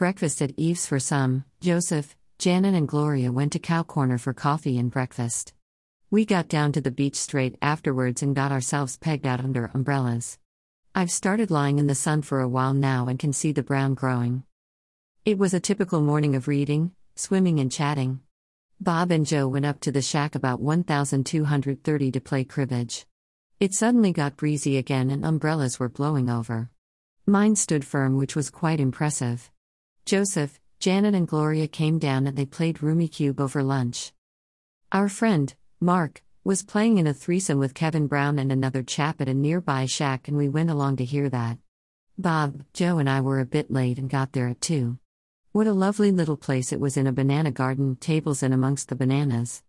Breakfast at Eve's for some, Joseph, Janet, and Gloria went to Cow Corner for coffee and breakfast. We got down to the beach straight afterwards and got ourselves pegged out under umbrellas. I've started lying in the sun for a while now and can see the brown growing. It was a typical morning of reading, swimming, and chatting. Bob and Joe went up to the shack about 1230 to play cribbage. It suddenly got breezy again and umbrellas were blowing over. Mine stood firm, which was quite impressive. Joseph, Janet, and Gloria came down and they played Rummikub over lunch. Our friend, Mark, was playing in a threesome with Kevin Brown and another chap at a nearby shack, and we went along to hear that. Bob, Joe, and I were a bit late and got there at 2. What a lovely little place it was in a banana garden, tables and amongst the bananas.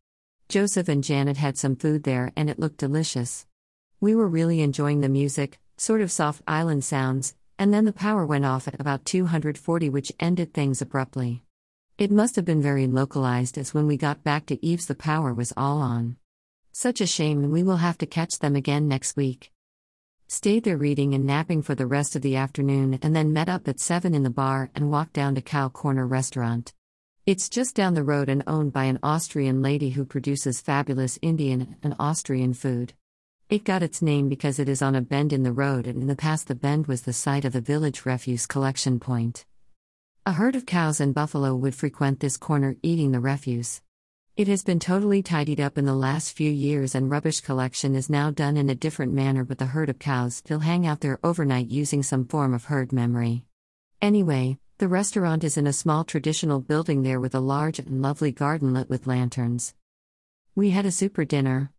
Joseph and Janet had some food there and it looked delicious. We were really enjoying the music, sort of soft island sounds, and then the power went off at about 240, which ended things abruptly. It must have been very localized as when we got back to Eve's, the power was all on. Such a shame, and we will have to catch them again next week. Stayed there reading and napping for the rest of the afternoon and then met up at 7 in the bar and walked down to Cow Corner Restaurant. It's just down the road and owned by an Austrian lady who produces fabulous Indian and Austrian food. It got its name because it is on a bend in the road, and in the past, the bend was the site of the village refuse collection point. A herd of cows and buffalo would frequent this corner eating the refuse. It has been totally tidied up in the last few years, and rubbish collection is now done in a different manner, but the herd of cows still hang out there overnight using some form of herd memory. Anyway, the restaurant is in a small traditional building there with a large and lovely garden lit with lanterns. We had a super dinner.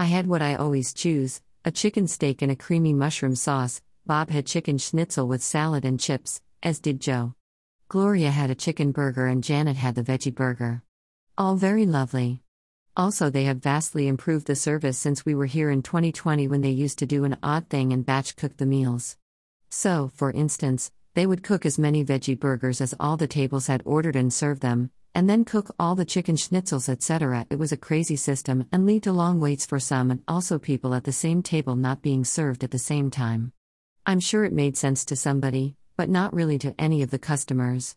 I had what I always choose a chicken steak and a creamy mushroom sauce. Bob had chicken schnitzel with salad and chips, as did Joe. Gloria had a chicken burger and Janet had the veggie burger. All very lovely. Also, they have vastly improved the service since we were here in 2020 when they used to do an odd thing and batch cook the meals. So, for instance, they would cook as many veggie burgers as all the tables had ordered and serve them, and then cook all the chicken schnitzels, etc. It was a crazy system and lead to long waits for some and also people at the same table not being served at the same time. I'm sure it made sense to somebody, but not really to any of the customers.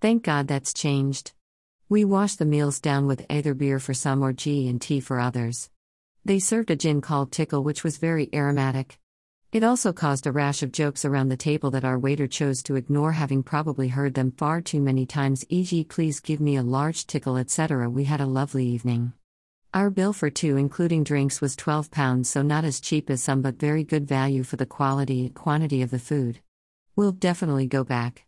Thank God that's changed. We washed the meals down with either beer for some or G and tea for others. They served a gin called Tickle, which was very aromatic. It also caused a rash of jokes around the table that our waiter chose to ignore, having probably heard them far too many times, e.g., please give me a large tickle, etc. We had a lovely evening. Our bill for two, including drinks, was £12, so not as cheap as some, but very good value for the quality and quantity of the food. We'll definitely go back.